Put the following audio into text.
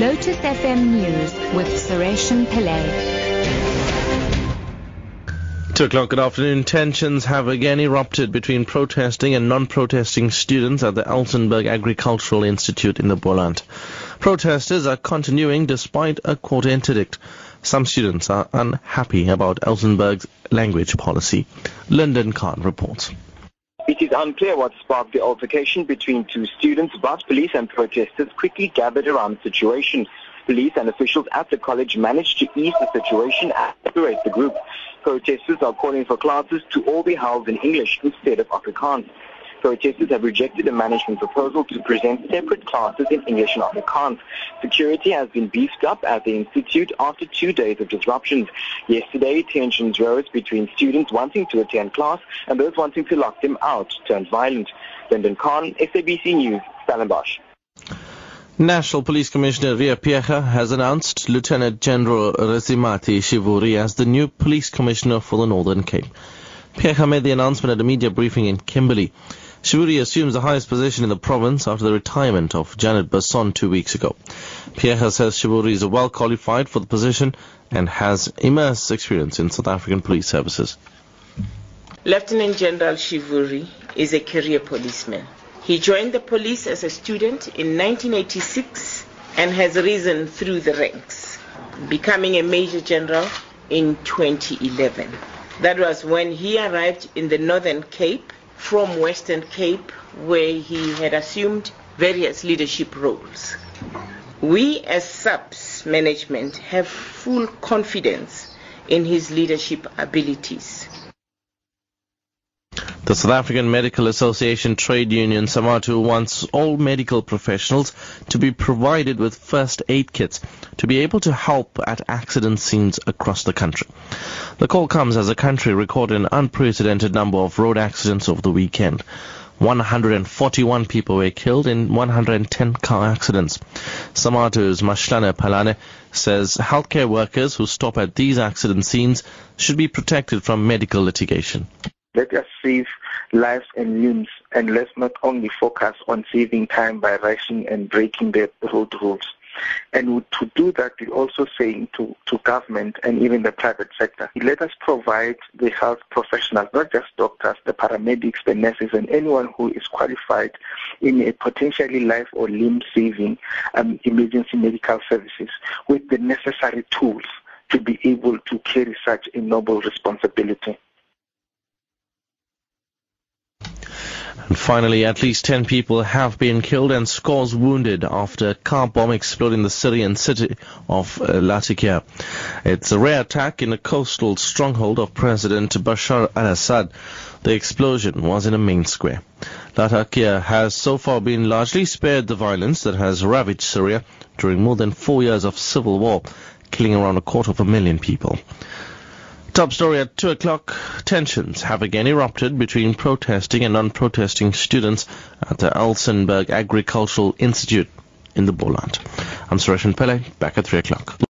Lotus FM News with Sureshan Pillay. Two o'clock good afternoon. Tensions have again erupted between protesting and non-protesting students at the Elsenburg Agricultural Institute in the Boland. Protesters are continuing despite a court interdict. Some students are unhappy about Elsenburg's language policy. Lyndon Khan reports. It is unclear what sparked the altercation between two students, but police and protesters quickly gathered around the situation. Police and officials at the college managed to ease the situation and separate the group. Protesters are calling for classes to all be held in English instead of Afrikaans. Protesters have rejected a management proposal to present separate classes in English and Afrikaans. Security has been beefed up at the institute after two days of disruptions. Yesterday, tensions rose between students wanting to attend class and those wanting to lock them out turned violent. Lyndon Khan, SABC News, Stellenbosch. National Police Commissioner Ria Phiyega has announced Lieutenant General Risimati Shivuri as the new Police Commissioner for the Northern Cape. Phiyega made the announcement at a media briefing in Kimberley. Shivuri assumes the highest position in the province after the retirement of Janet Basson two weeks ago. Phiyega says Shivuri is well qualified for the position and has immense experience in South African police services. Lieutenant General Shivuri is a career policeman. He joined the police as a student in 1986 and has risen through the ranks, becoming a major general in 2011. That was when he arrived in the Northern Cape from Western Cape, where he had assumed various leadership roles. We as SAPS management have full confidence in his leadership abilities. The South African Medical Association Trade Union SAMATU wants all medical professionals to be provided with first aid kits to be able to help at accident scenes across the country. The call comes as the country recorded an unprecedented number of road accidents over the weekend. 141 people were killed in 110 car accidents. SAMATU's Mashlane Palane says healthcare workers who stop at these accident scenes should be protected from medical litigation. Let us save lives and limbs and let's not only focus on saving time by rushing and breaking the road rules. And to do that, we're also saying to, to government and even the private sector, let us provide the health professionals, not just doctors, the paramedics, the nurses, and anyone who is qualified in a potentially life or limb saving um, emergency medical services with the necessary tools to be able to carry such a noble responsibility. And finally, at least 10 people have been killed and scores wounded after a car bomb exploded in the Syrian city of uh, Latakia. It's a rare attack in a coastal stronghold of President Bashar al-Assad. The explosion was in a main square. Latakia has so far been largely spared the violence that has ravaged Syria during more than four years of civil war, killing around a quarter of a million people. Top story at 2 o'clock. Tensions have again erupted between protesting and non-protesting students at the Elsenburg Agricultural Institute in the Boland. I'm Suresh Pillay, back at 3 o'clock.